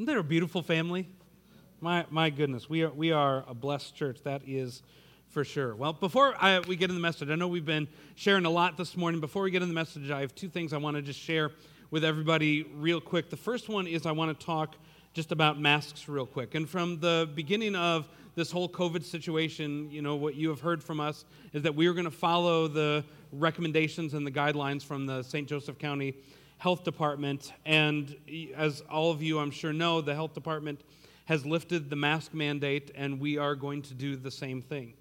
Isn't that a beautiful family? My, my goodness, we are, we are a blessed church. That is for sure. Well, before I, we get in the message, I know we've been sharing a lot this morning. Before we get in the message, I have two things I want to just share with everybody real quick. The first one is I want to talk just about masks real quick. And from the beginning of this whole COVID situation, you know, what you have heard from us is that we are going to follow the recommendations and the guidelines from the St. Joseph County Health Department. And as all of you, I'm sure, know, the Health Department has lifted the mask mandate, and we are going to do the same thing.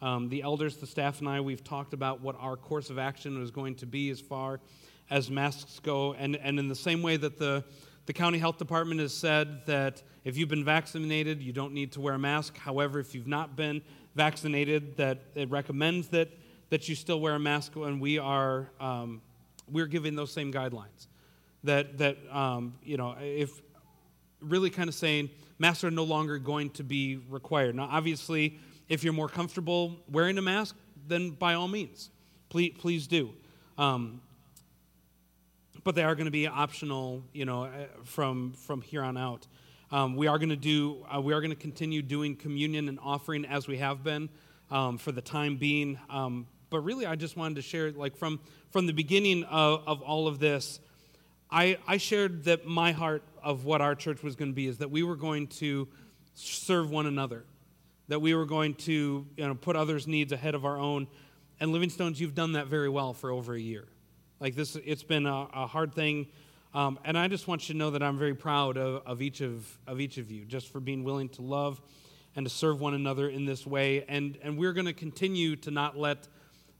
Um, the elders, the staff, and I, we've talked about what our course of action is going to be as far as masks go. And, and in the same way that the, the county health department has said that if you've been vaccinated, you don't need to wear a mask. However, if you've not been vaccinated, that it recommends that, that you still wear a mask, and we are um, we're giving those same guidelines. That, that um, you know, if really kind of saying masks are no longer going to be required. Now, obviously, if you're more comfortable wearing a mask, then by all means, please, please do. Um, but they are going to be optional, you know, uh, from, from here on out. Um, we are going to do, uh, we are going to continue doing communion and offering as we have been um, for the time being. But really, I just wanted to share, like, from, from the beginning of, of all of this, I, I shared that my heart of what our church was going to be is that we were going to serve one another, that we were going to you know, put others' needs ahead of our own. And Livingstones, you've done that very well for over a year. Like this, it's been a, a hard thing. Um, and I just want you to know that I'm very proud of, of, each of, of each of you, just for being willing to love and to serve one another in this way. And, and we're going to continue to not let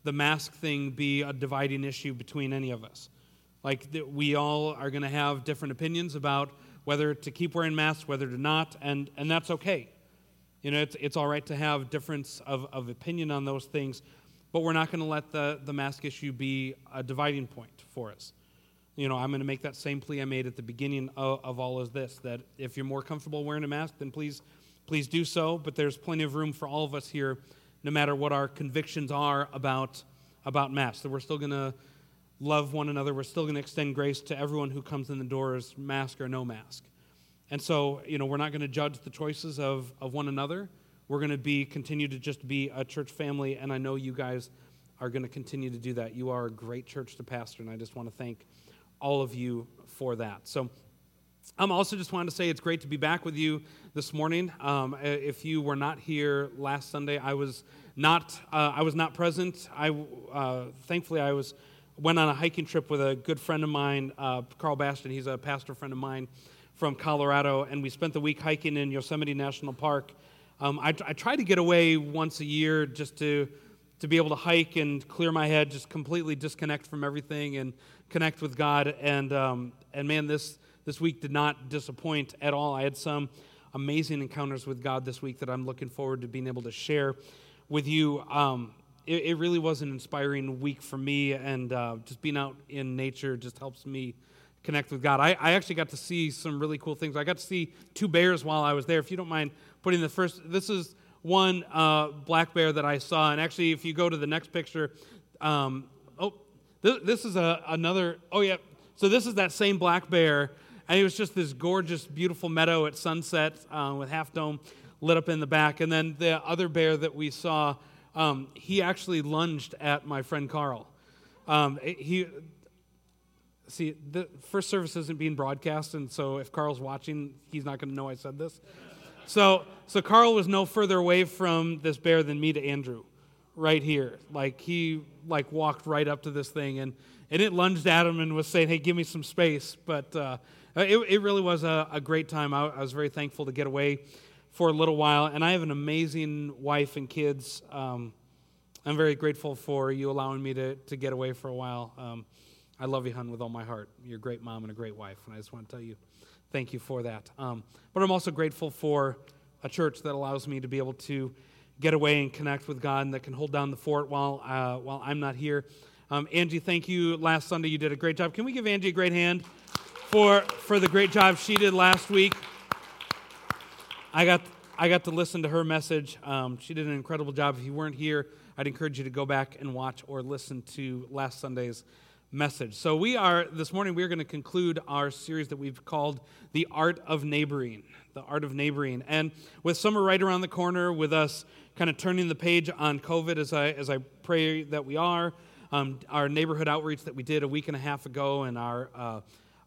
the mask thing be a dividing issue between any of us. Like, we all are going to have different opinions about whether to keep wearing masks, whether to not, and, and that's okay. You know, it's, it's all right to have difference of, of opinion on those things, but we're not going to let the, the mask issue be a dividing point for us. You know, I'm going to make that same plea I made at the beginning of, of all of this that if you're more comfortable wearing a mask, then please, please do so. But there's plenty of room for all of us here no matter what our convictions are about, about Mass. That we're still going to love one another. We're still going to extend grace to everyone who comes in the doors, mask or no mask. And so, you know, we're not going to judge the choices of, of one another. We're going to be continue to just be a church family, and I know you guys are going to continue to do that. You are a great church to pastor, and I just want to thank all of you for that. So I'm also just wanted to say it's great to be back with you this morning. Um, if you were not here last Sunday, I was not. Uh, I was not present. I uh, thankfully I was went on a hiking trip with a good friend of mine, uh, Carl Bastion. He's a pastor friend of mine from Colorado, and we spent the week hiking in Yosemite National Park. Um, I, I try to get away once a year just to to be able to hike and clear my head, just completely disconnect from everything and connect with God. And um, and man, this this week did not disappoint at all. I had some amazing encounters with God this week that I'm looking forward to being able to share with you. Um, it, it, really was an inspiring week for me, and uh, just being out in nature just helps me connect with God. I, I, actually got to see some really cool things. I got to see two bears while I was there. If you don't mind putting the first, this is one uh, black bear that I saw, and actually, if you go to the next picture, um, oh, this, this is a, another. Oh yeah, so this is that same black bear and it was just this gorgeous, beautiful meadow at sunset uh, with Half Dome lit up in the back. And then the other bear that we saw, um, he actually lunged at my friend Carl. Um, he, see, the first service isn't being broadcast, and so if Carl's watching, he's not going to know I said this. So, so Carl was no further away from this bear than me to Andrew, right here. Like he like walked right up to this thing, and and it lunged at him and was saying, "Hey, give me some space." But uh, it, it really was a, a great time. I, I, was very thankful to get away for a little while. And I have an amazing wife and kids. Um, I'm very grateful for you allowing me to, to get away for a while. Um, I love you, hon, with all my heart. You're a great mom and a great wife. And I just want to tell you thank you for that. Um, but I'm also grateful for a church that allows me to be able to get away and connect with God and that can hold down the fort while, uh, while I'm not here. Um, Angie, thank you. Last Sunday, you did a great job. Can we give Angie a great hand? For, for the great job she did last week. I got, I got to listen to her message. Um, she did an incredible job. If you weren't here, I'd encourage you to go back and watch or listen to last Sunday's message. So, we are, this morning, we're going to conclude our series that we've called The Art of Neighboring. The Art of Neighboring. And with summer right around the corner, with us kind of turning the page on COVID, as I, as I pray that we are, um, our neighborhood outreach that we did a week and a half ago, and our uh,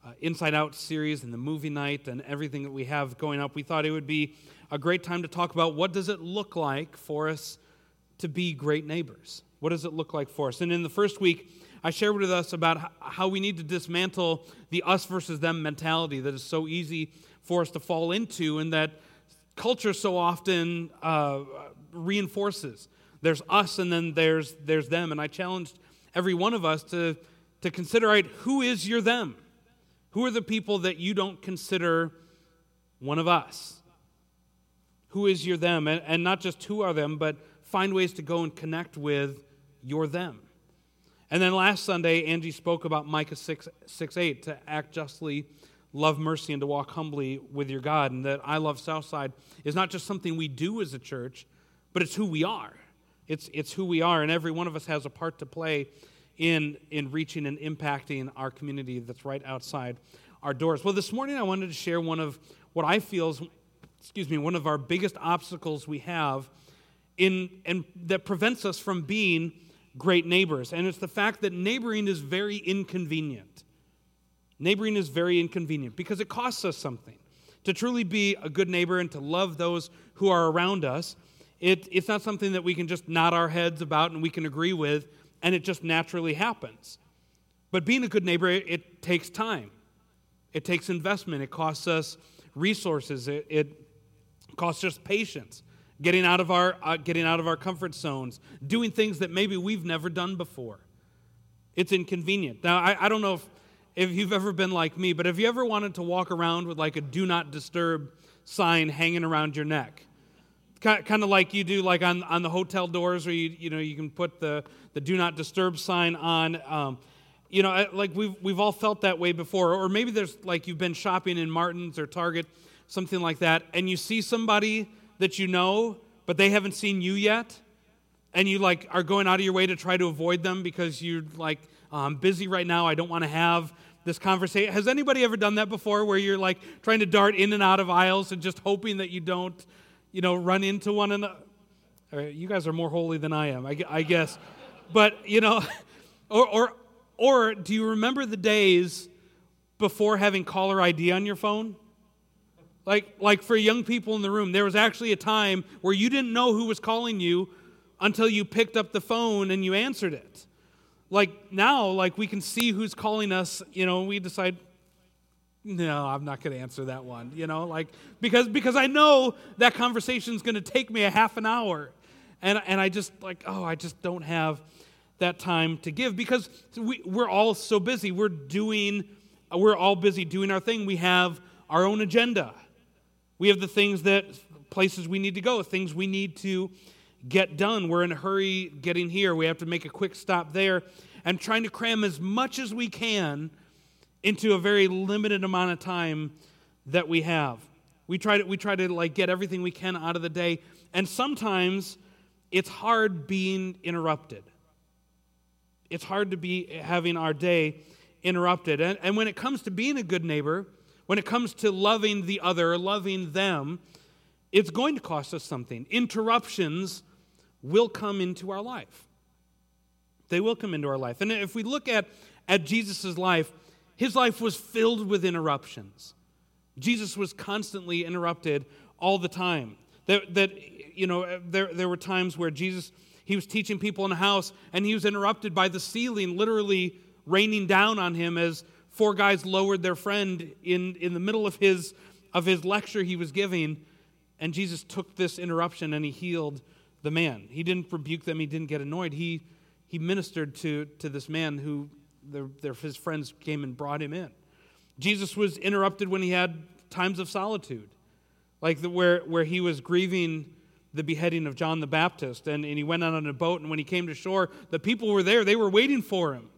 uh, Inside Out series, and the movie night, and everything that we have going up, we thought it would be a great time to talk about what does it look like for us to be great neighbors. What does it look like for us? And in the first week, I shared with us about how we need to dismantle the us versus them mentality that is so easy for us to fall into and that culture so often uh, reinforces. There's us and then there's, there's them. And I challenged every one of us to, to consider right, who is your them? Who are the people that you don't consider one of us? Who is your them? And, and not just who are them, but find ways to go and connect with your them. And then last Sunday, Angie spoke about Micah 6, 6 8 to act justly, love mercy, and to walk humbly with your God. And that I love Southside is not just something we do as a church, but it's who we are. It's, it's who we are, and every one of us has a part to play in, in reaching and impacting our community that's right outside our doors. Well, this morning I wanted to share one of what I feel is, excuse me, one of our biggest obstacles we have in, and that prevents us from being great neighbors. And it's the fact that neighboring is very inconvenient. Neighboring is very inconvenient because it costs us something. To truly be a good neighbor and to love those who are around us, it, it's not something that we can just nod our heads about and we can agree with, and it just naturally happens. But being a good neighbor, it, it takes time, it takes investment, it costs us resources, it, it costs us patience getting out of our, uh, getting out of our comfort zones, doing things that maybe we've never done before. It's inconvenient. Now, I, I don't know if, if you've ever been like me, but have you ever wanted to walk around with like a do not disturb sign hanging around your neck? Kind of like you do like on, on the hotel doors where you, you, know, you can put the, the do not disturb sign on. Um, you know, like we've, we've all felt that way before. Or maybe there's like you've been shopping in Martin's or Target, something like that, and you see somebody that you know, but they haven't seen you yet, and you like are going out of your way to try to avoid them because you're like, oh, I'm busy right now. I don't want to have this conversation. Has anybody ever done that before where you're like trying to dart in and out of aisles and just hoping that you don't, you know, run into one another? You guys are more holy than I am, I, I guess. But, you know, or, or, or do you remember the days before having caller ID on your phone? Like, like for young people in the room, there was actually a time where you didn't know who was calling you until you picked up the phone and you answered it. Like now, like we can see who's calling us, you know, we decide, no, I'm not going to answer that one, you know, like because because I know that conversation is going to take me a half an hour, and and I just like, oh, I just don't have that time to give because we, we're all so busy. We're doing, we're all busy doing our thing. We have our own agenda. We have the things that, places we need to go, things we need to get done. We're in a hurry getting here. We have to make a quick stop there and trying to cram as much as we can into a very limited amount of time that we have. We try to, we try to like get everything we can out of the day, and sometimes it's hard being interrupted. It's hard to be having our day interrupted. And, and when it comes to being a good neighbor, when it comes to loving the other, loving them, it's going to cost us something. Interruptions will come into our life. They will come into our life. And if we look at, at Jesus' life, his life was filled with interruptions. Jesus was constantly interrupted all the time. That, that you know, there, there were times where Jesus, he was teaching people in a house and he was interrupted by the ceiling literally raining down on him as four guys lowered their friend in, in the middle of his, of his lecture he was giving, and Jesus took this interruption and he healed the man. He didn't rebuke them, he didn't get annoyed. He, he ministered to, to this man who their, their, his friends came and brought him in. Jesus was interrupted when he had times of solitude, like the, where, where he was grieving the beheading of John the Baptist, and, and he went out on a boat, and when he came to shore, the people were there. They were waiting for him.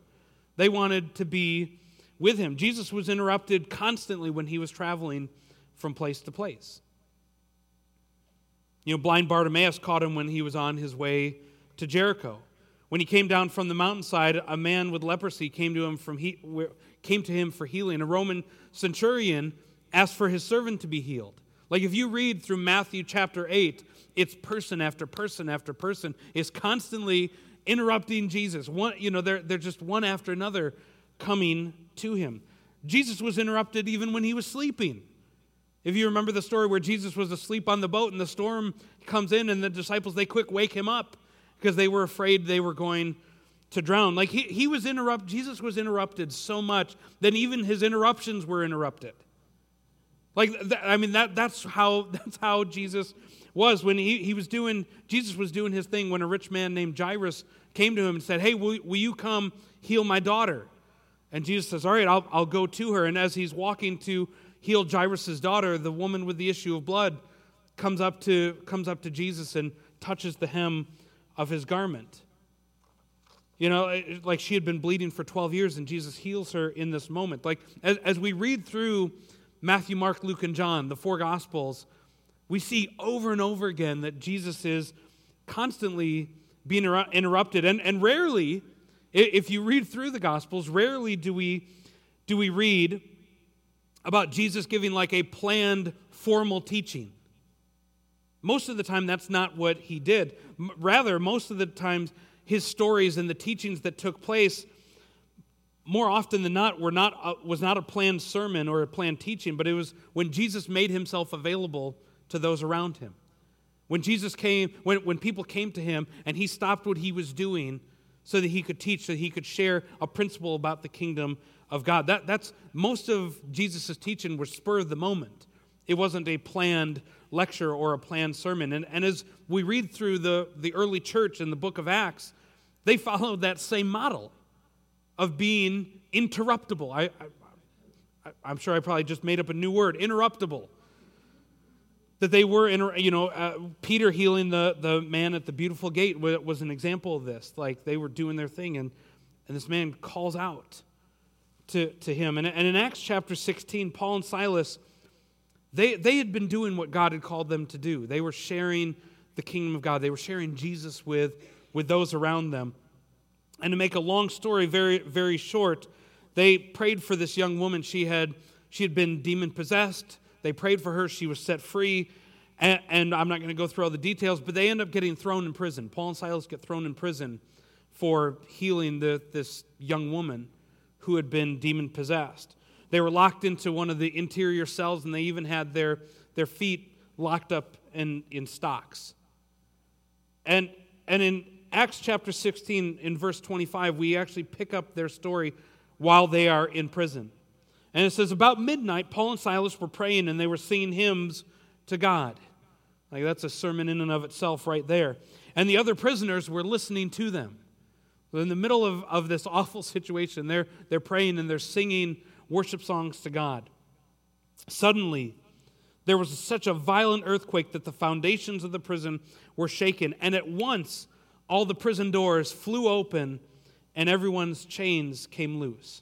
They wanted to be with him. Jesus was interrupted constantly when he was traveling from place to place. You know, blind Bartimaeus caught him when he was on his way to Jericho. When he came down from the mountainside, a man with leprosy came to him, from he, came to him for healing. A Roman centurion asked for his servant to be healed. Like if you read through Matthew chapter 8, it's person after person after person is constantly interrupting Jesus. One, you know, they're, they're just one after another coming to him. Jesus was interrupted even when he was sleeping. If you remember the story where Jesus was asleep on the boat and the storm comes in and the disciples, they quick wake him up because they were afraid they were going to drown. Like he, he was interrupted, Jesus was interrupted so much that even his interruptions were interrupted. Like, I mean, that, that's, how, that's how Jesus was. When he, he was doing, Jesus was doing his thing when a rich man named Jairus came to him and said, Hey, will, will you come heal my daughter? And Jesus says, All right, I'll, I'll go to her. And as he's walking to heal Jairus' daughter, the woman with the issue of blood comes up to, comes up to Jesus and touches the hem of his garment. You know, like she had been bleeding for 12 years and Jesus heals her in this moment. Like, as, as we read through Matthew, Mark, Luke, and John, the four Gospels, we see over and over again that Jesus is constantly being interrupted. And, and rarely, if you read through the Gospels, rarely do we, do we read about Jesus giving like a planned formal teaching. Most of the time, that's not what he did. Rather, most of the times, his stories and the teachings that took place, more often than not, were not a, was not a planned sermon or a planned teaching, but it was when Jesus made himself available to those around him. When Jesus came, when, when people came to him and he stopped what he was doing so that he could teach, so that he could share a principle about the kingdom of God. That, that's most of Jesus' teaching was spur of the moment. It wasn't a planned lecture or a planned sermon. And, and as we read through the, the early church in the book of Acts, they followed that same model of being interruptible. I, I, I'm sure I probably just made up a new word interruptible. That they were, you know, uh, Peter healing the, the man at the beautiful gate was an example of this. Like they were doing their thing, and, and this man calls out to, to him. And, and in Acts chapter 16, Paul and Silas they, they had been doing what God had called them to do. They were sharing the kingdom of God, they were sharing Jesus with, with those around them. And to make a long story very, very short, they prayed for this young woman. She had, she had been demon possessed. They prayed for her. She was set free. And, and I'm not going to go through all the details, but they end up getting thrown in prison. Paul and Silas get thrown in prison for healing the, this young woman who had been demon possessed. They were locked into one of the interior cells, and they even had their, their feet locked up in, in stocks. And, and in Acts chapter 16, in verse 25, we actually pick up their story while they are in prison. And it says, About midnight, Paul and Silas were praying and they were singing hymns to God. Like that's a sermon in and of itself right there. And the other prisoners were listening to them. In the middle of, of this awful situation, they're, they're praying and they're singing worship songs to God. Suddenly, there was such a violent earthquake that the foundations of the prison were shaken, and at once all the prison doors flew open and everyone's chains came loose.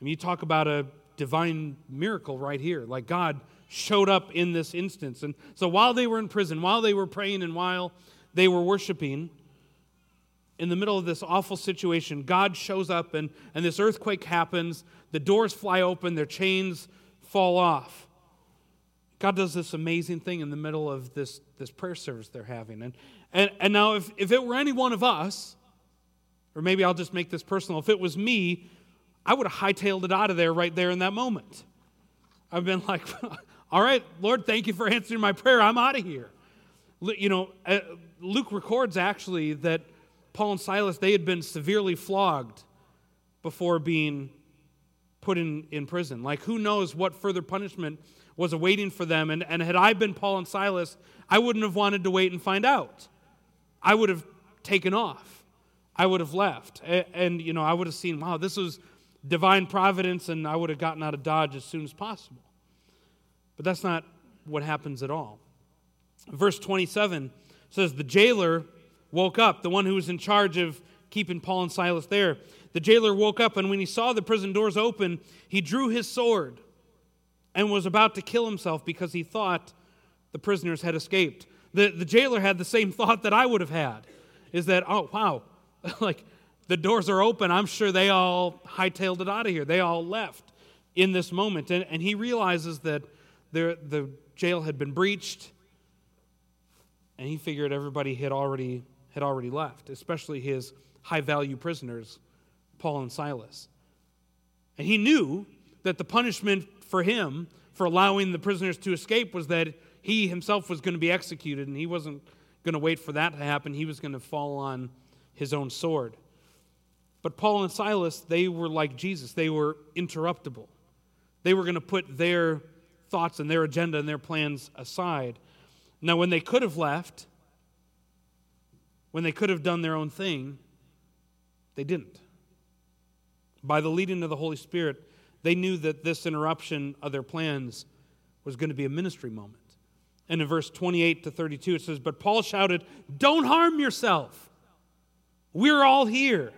I mean, you talk about a divine miracle right here. Like God showed up in this instance. And so while they were in prison, while they were praying, and while they were worshiping, in the middle of this awful situation, God shows up and, and this earthquake happens. The doors fly open, their chains fall off. God does this amazing thing in the middle of this, this prayer service they're having. And, and, and now, if, if it were any one of us, or maybe I'll just make this personal, if it was me, I would have hightailed it out of there right there in that moment. I've been like, all right, Lord, thank you for answering my prayer. I'm out of here. You know, uh, Luke records actually that Paul and Silas, they had been severely flogged before being put in, in prison. Like, who knows what further punishment was awaiting for them. And, and had I been Paul and Silas, I wouldn't have wanted to wait and find out. I would have taken off. I would have left. And, and you know, I would have seen, wow, this was divine providence, and I would have gotten out of Dodge as soon as possible. But that's not what happens at all. Verse 27 says, The jailer woke up, the one who was in charge of keeping Paul and Silas there. The jailer woke up, and when he saw the prison doors open, he drew his sword and was about to kill himself because he thought the prisoners had escaped. The, the jailer had the same thought that I would have had is that, oh, wow, like the doors are open. I'm sure they all hightailed it out of here. They all left in this moment. And, and he realizes that the jail had been breached, and he figured everybody had already, had already left, especially his high value prisoners, Paul and Silas. And he knew that the punishment for him for allowing the prisoners to escape was that he himself was going to be executed, and he wasn't going to wait for that to happen. He was going to fall on his own sword. But Paul and Silas, they were like Jesus, they were interruptible. They were going to put their thoughts and their agenda and their plans aside. Now, when they could have left, when they could have done their own thing, they didn't. By the leading of the Holy Spirit, they knew that this interruption of their plans was going to be a ministry moment. And in verse 28 to 32, it says, But Paul shouted, Don't harm yourself. We're all here.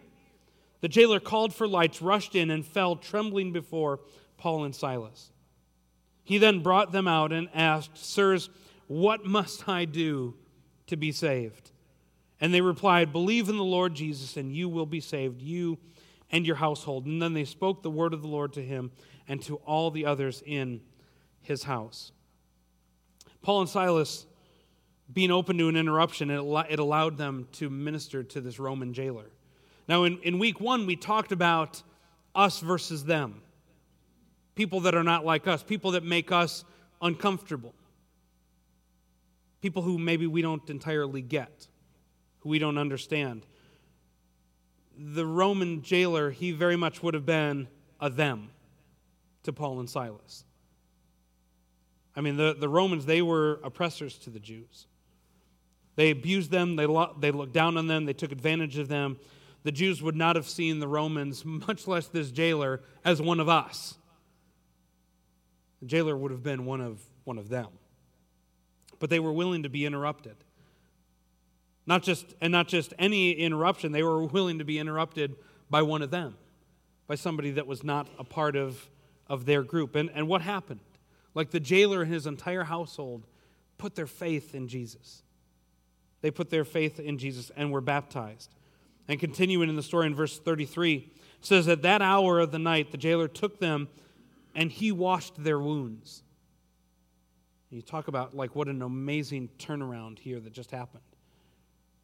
The jailer called for lights, rushed in, and fell trembling before Paul and Silas. He then brought them out and asked, Sirs, what must I do to be saved? And they replied, Believe in the Lord Jesus, and you will be saved, you and your household. And then they spoke the word of the Lord to him and to all the others in his house. Paul and Silas, being open to an interruption, it allowed them to minister to this Roman jailer. Now, in, in week one, we talked about us versus them people that are not like us, people that make us uncomfortable, people who maybe we don't entirely get, who we don't understand. The Roman jailer, he very much would have been a them to Paul and Silas. I mean, the, the Romans, they were oppressors to the Jews. They abused them, they, lo- they looked down on them, they took advantage of them. The Jews would not have seen the Romans, much less this jailer, as one of us. The jailer would have been one of, one of them. But they were willing to be interrupted. Not just, and not just any interruption, they were willing to be interrupted by one of them, by somebody that was not a part of, of their group. And, and what happened? Like the jailer and his entire household put their faith in Jesus. They put their faith in Jesus and were baptized. And continuing in the story in verse 33, says, At that hour of the night, the jailer took them and he washed their wounds. You talk about like what an amazing turnaround here that just happened.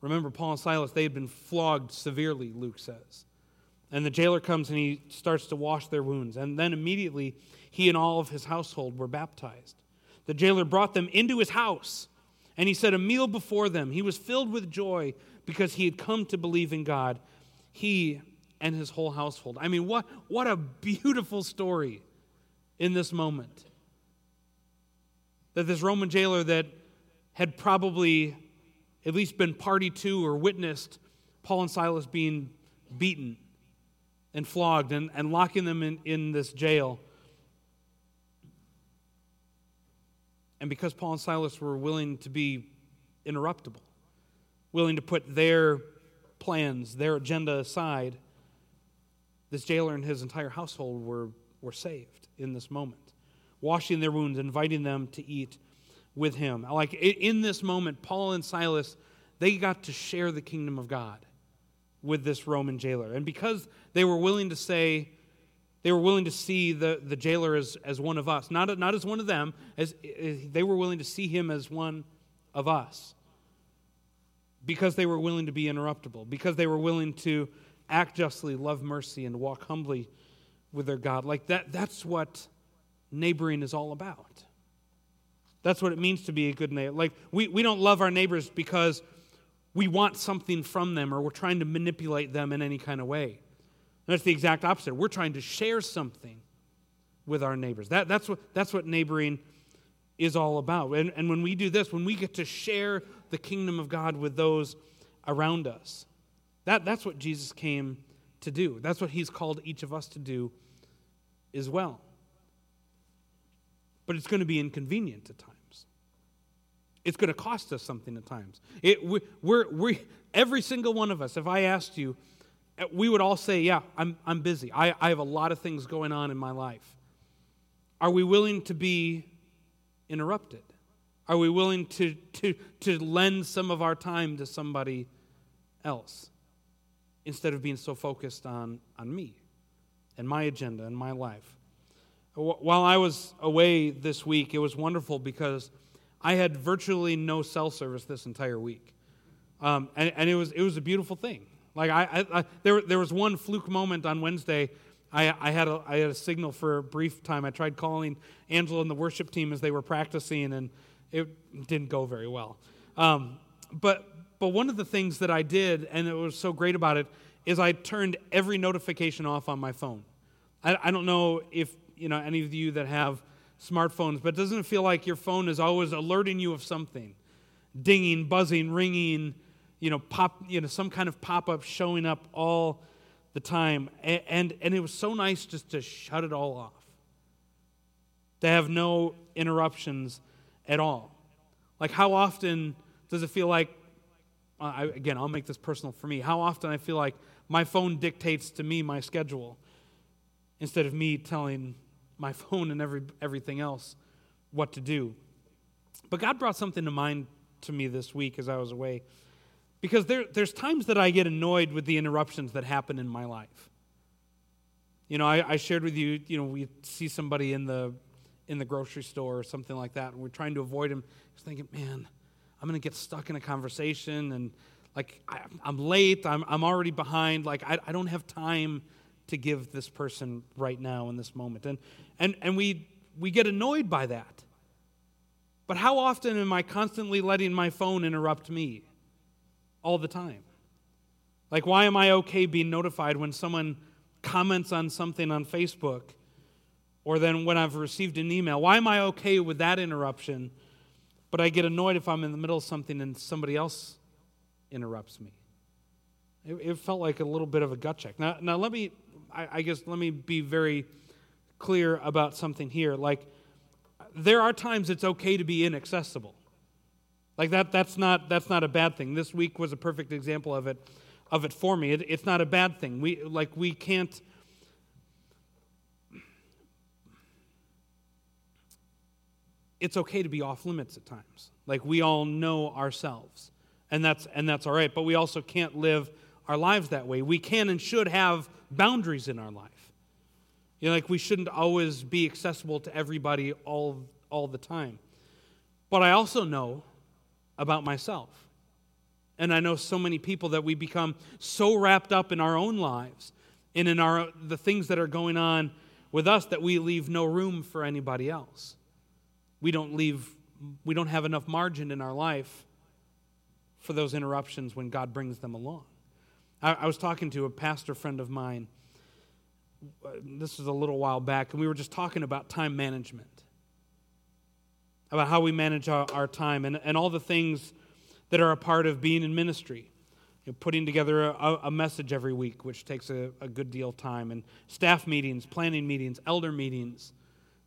Remember, Paul and Silas, they had been flogged severely, Luke says. And the jailer comes and he starts to wash their wounds. And then immediately, he and all of his household were baptized. The jailer brought them into his house, and he set a meal before them. He was filled with joy because he had come to believe in God, he and his whole household. I mean, what, what a beautiful story in this moment. That this Roman jailer that had probably at least been party to or witnessed Paul and Silas being beaten and flogged and, and locking them in, in this jail. And because Paul and Silas were willing to be interruptible, willing to put their plans, their agenda aside, this jailer and his entire household were, were saved in this moment, washing their wounds, inviting them to eat with him. Like in this moment, Paul and Silas, they got to share the kingdom of God with this Roman jailer. And because they were willing to say, they were willing to see the, the jailer as, as one of us, not, not as one of them, as, as they were willing to see him as one of us. Because they were willing to be interruptible, because they were willing to act justly, love mercy, and walk humbly with their God. Like that, that's what neighboring is all about. That's what it means to be a good neighbor. Like we, we don't love our neighbors because we want something from them or we're trying to manipulate them in any kind of way. That's the exact opposite. We're trying to share something with our neighbors. That, that's, what, that's what neighboring is all about. And, and when we do this, when we get to share the kingdom of God with those around us, that, that's what Jesus came to do. That's what he's called each of us to do as well. But it's going to be inconvenient at times. It's going to cost us something at times. It, we, we're, we, every single one of us, if I asked you, eh, we would all say, Yeah, I'm, I'm busy. I, I have a lot of things going on in my life. Are we willing to be interrupted? Are we willing to, to, to lend some of our time to somebody else? instead of being so focused on, on me and my agenda and my life. While I was away this week, it was wonderful because I had virtually no cell service this entire week. Um, and, and it, was, it was a beautiful thing. Like I, I, I, there, there was one fluke moment on Wednesday. I, I, had a, I had a signal for a brief time. I tried calling Angela and the worship team as they were practicing, and it didn't go very well. Um, but, but one of the things that I did, and it was so great about it, is I turned every notification off on my phone. I, I don't know if you know any of you that have smartphones, but doesn't it feel like your phone is always alerting you of something, dinging, buzzing, ringing, you know, pop, you know, some kind of pop-up showing up all the time, and, and and it was so nice just to shut it all off, to have no interruptions at all. Like how often does it feel like? Uh, I, again, I'll make this personal for me. How often I feel like my phone dictates to me my schedule instead of me telling my phone and every, everything else what to do. But God brought something to mind to me this week as I was away. Because there, there's times that I get annoyed with the interruptions that happen in my life. You know, I, I shared with you, you know, we see somebody in the in the grocery store or something like that, and we're trying to avoid him. Just thinking, man, I'm going to get stuck in a conversation, and like I, am late, I'm, I'm already behind. Like I, I don't have time to give this person right now in this moment. And, and, and we, we get annoyed by that. But how often am I constantly letting my phone interrupt me? All the time. Like, why am I okay being notified when someone comments on something on Facebook or then when I've received an email? Why am I okay with that interruption, but I get annoyed if I'm in the middle of something and somebody else interrupts me? It, it felt like a little bit of a gut check. Now, now let me I, I guess let me be very clear about something here. Like, there are times it's okay to be inaccessible. Like that, that's not that's not a bad thing. This week was a perfect example of it, of it for me. It, it's not a bad thing. We like we can't. It's okay to be off limits at times. Like we all know ourselves, and that's and that's all right. But we also can't live our lives that way. We can and should have boundaries in our life. You know, like we shouldn't always be accessible to everybody all, all the time. But I also know about myself. And I know so many people that we become so wrapped up in our own lives and in our, the things that are going on with us that we leave no room for anybody else. We don't leave, we don't have enough margin in our life for those interruptions when God brings them along. I, I was talking to a pastor friend of mine. Uh, this was a little while back, and we were just talking about time management, about how we manage our, our time, and, and all the things that are a part of being in ministry. You know, putting together a, a, message every week, which takes a, a, good deal of time, and staff meetings, planning meetings, elder meetings,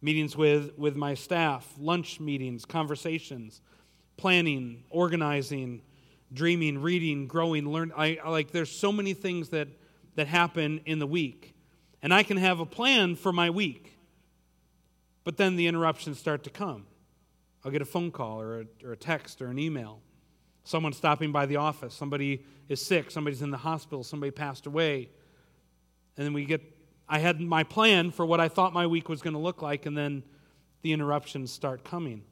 meetings with, with my staff, lunch meetings, conversations, planning, organizing, dreaming, reading, growing, learn. I, I, like there's so many things that that happen in the week. And I can have a plan for my week. But then the interruptions start to come. I'll get a phone call or a, or a text or an email. Someone stopping by the office. Somebody is sick. Somebody's in the hospital. Somebody passed away. And then we get, I had my plan for what I thought my week was going to look like, and then the interruptions start coming.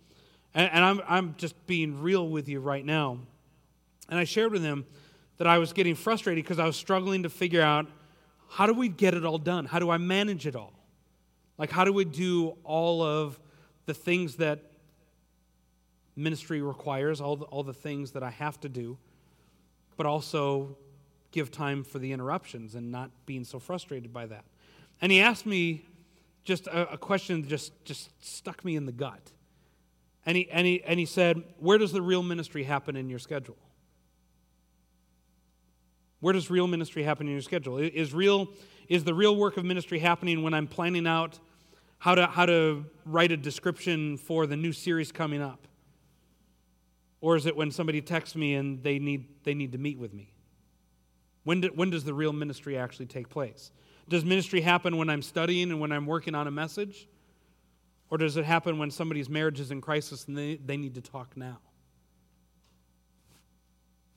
And, and I'm, I'm just being real with you right now. And I shared with him that I was getting frustrated because I was struggling to figure out how do we get it all done? How do I manage it all? Like, how do we do all of the things that ministry requires, all the, all the things that I have to do, but also give time for the interruptions and not being so frustrated by that? And he asked me just a, a question that just, just stuck me in the gut. And he, and, he, and he said, Where does the real ministry happen in your schedule? Where does real ministry happen in your schedule? Is, real, is the real work of ministry happening when I'm planning out how to, how to write a description for the new series coming up? Or is it when somebody texts me and they need, they need to meet with me? When, do, when does the real ministry actually take place? Does ministry happen when I'm studying and when I'm working on a message? Or does it happen when somebody's marriage is in crisis and they, they need to talk now?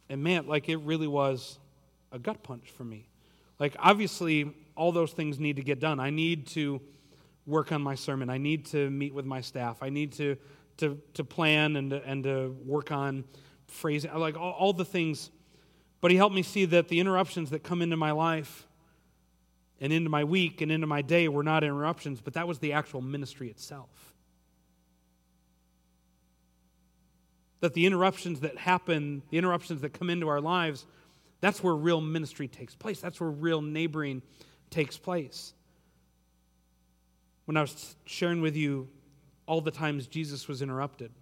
And man, like it really was a gut punch for me. Like, obviously, all those things need to get done. I need to work on my sermon. I need to meet with my staff. I need to, to, to plan and to, and to work on phrasing, like all, all the things. But he helped me see that the interruptions that come into my life and into my week and into my day were not interruptions, but that was the actual ministry itself. That the interruptions that happen, the interruptions that come into our lives, that's where real ministry takes place. That's where real neighboring takes place. When I was sharing with you all the times Jesus was interrupted,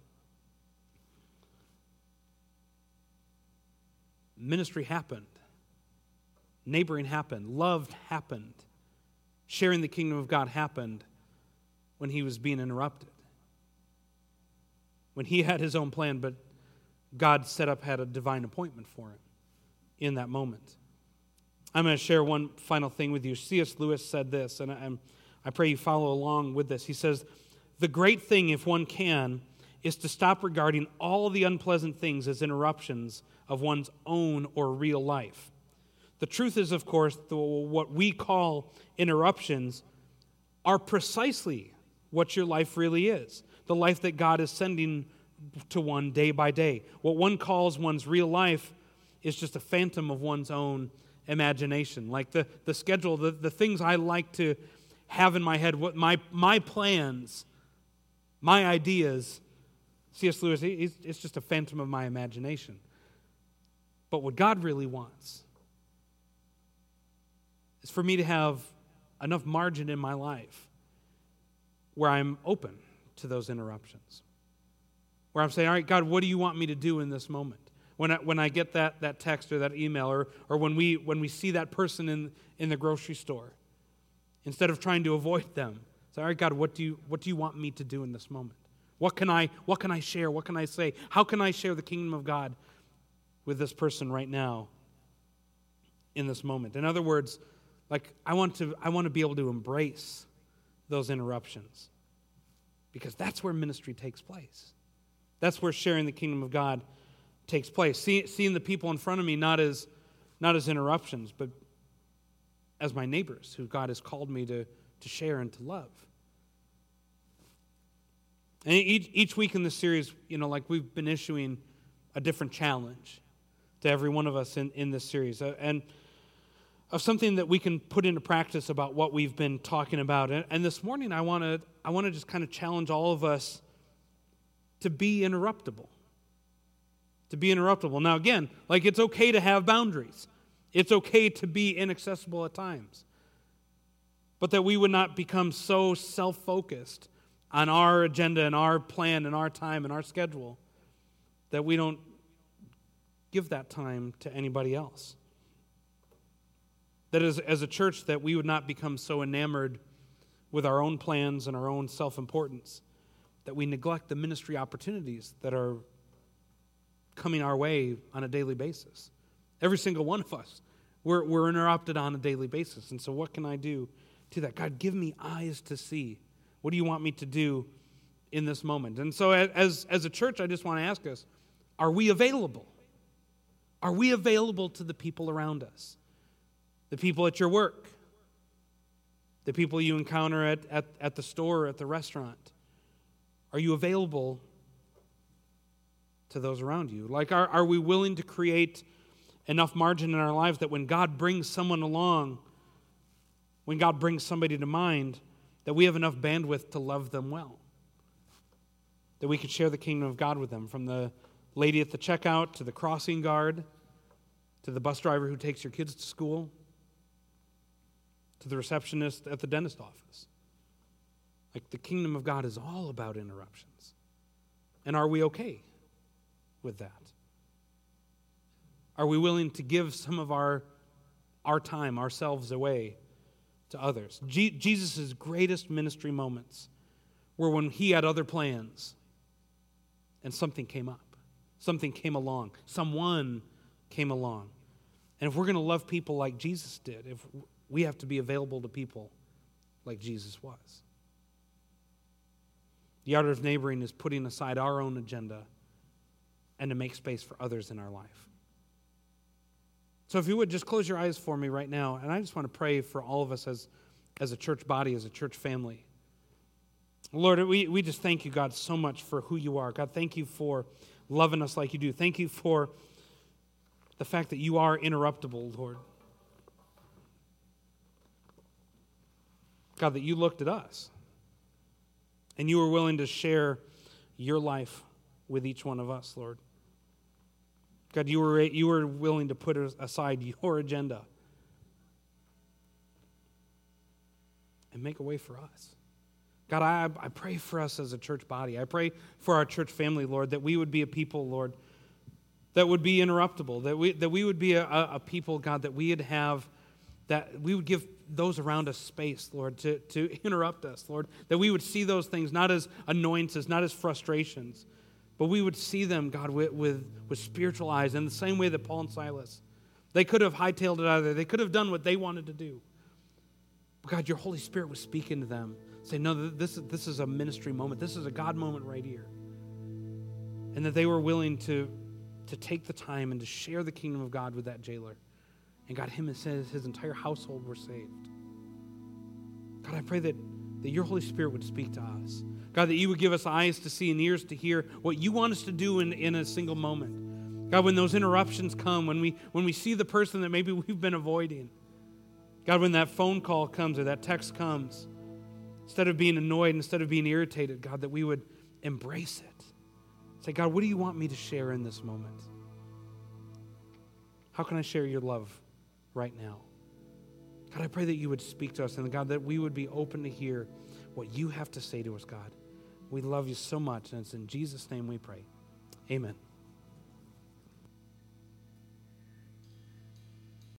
ministry happened, neighboring happened, love happened, sharing the kingdom of God happened when he was being interrupted. When he had his own plan, but God set up, had a divine appointment for him in that moment. I'm going to share one final thing with you. C.S. Lewis said this, and I, I pray you follow along with this. He says, The great thing, if one can, is to stop regarding all the unpleasant things as interruptions of one's own or real life. The truth is, of course, the, what we call interruptions are precisely what your life really is the life that God is sending to one day by day. What one calls one's real life is just a phantom of one's own imagination. Like the, the schedule, the, the things I like to have in my head, what my, my plans, my ideas. C.S. Lewis, it's just a phantom of my imagination. But what God really wants is for me to have enough margin in my life where I'm open to those interruptions. Where I'm saying, all right, God, what do you want me to do in this moment? When I, when I get that, that text or that email or, or when, we, when we see that person in, in the grocery store, instead of trying to avoid them, say, all right, God, what do, you, what do you want me to do in this moment? What can, I, what can I share? What can I say? How can I share the kingdom of God with this person right now in this moment? In other words, like I want to, I want to be able to embrace those interruptions because that's where ministry takes place. That's where sharing the kingdom of God takes place. See, seeing the people in front of me not as, not as interruptions, but as my neighbors who God has called me to, to share and to love. And each, each week in this series, you know, like we've been issuing a different challenge to every one of us in, in this series. Uh, and of something that we can put into practice about what we've been talking about. And, and this morning, I want to I want to just kind of challenge all of us to be interruptible to be interruptible. Now, again, like it's okay to have boundaries, it's okay to be inaccessible at times. But that we would not become so self focused on our agenda and our plan and our time and our schedule that we don't give that time to anybody else. That as, as a church, that we would not become so enamored with our own plans and our own self importance that we neglect the ministry opportunities that are coming our way on a daily basis. Every single one of us, we're, we're interrupted on a daily basis. And so, what can I do to that? God, give me eyes to see. What do you want me to do in this moment? And so, as, as a church, I just want to ask us are we available? Are we available to the people around us? The people at your work? The people you encounter at, at, at the store, at the restaurant? Are you available to those around you? Like, are, are we willing to create enough margin in our lives that when God brings someone along, when God brings somebody to mind, that we have enough bandwidth to love them well? That we could share the kingdom of God with them, from the lady at the checkout to the crossing guard to the bus driver who takes your kids to school to the receptionist at the dentist office. Like the kingdom of God is all about interruptions. And are we okay with that? Are we willing to give some of our, our time, ourselves away to others? Je- Jesus' greatest ministry moments were when he had other plans and something came up, something came along, someone came along. And if we're going to love people like Jesus did, if we have to be available to people like Jesus was. The art of neighboring is putting aside our own agenda and to make space for others in our life. So if you would just close your eyes for me right now, and I just want to pray for all of us as, as a church body, as a church family. Lord, we, we just thank you, God, so much for who you are. God, thank you for loving us like you do. Thank you for the fact that you are interruptible, Lord. God, that you looked at us and you were willing to share your life with each one of us, Lord. God, you were, you were willing to put aside your agenda and make a way for us. God, I, I pray for us as a church body. I pray for our church family, Lord, that we would be a people, Lord, that would be interruptible, that we, that we would be a, a people, God, that we would have, that we would give those around us space, Lord, to, to interrupt us, Lord, that we would see those things not as annoyances, not as frustrations, but we would see them, God, with, with, with spiritual eyes in the same way that Paul and Silas. They could have hightailed it out of there. They could have done what they wanted to do. But God, your Holy Spirit was speaking to them. Say, no, this, this is a ministry moment. This is a God moment right here. And that they were willing to, to take the time and to share the kingdom of God with that jailer. And God, him and his, his entire household were saved. God, I pray that, that your Holy Spirit would speak to us. God, that you would give us eyes to see and ears to hear what you want us to do in, in a single moment. God, when those interruptions come, when we, when we see the person that maybe we've been avoiding, God, when that phone call comes or that text comes, instead of being annoyed, instead of being irritated, God, that we would embrace it. Say, God, what do you want me to share in this moment? How can I share your love right now? God, I pray that you would speak to us and God, that we would be open to hear what you have to say to us, God. We love you so much, and it's in Jesus' name we pray. Amen.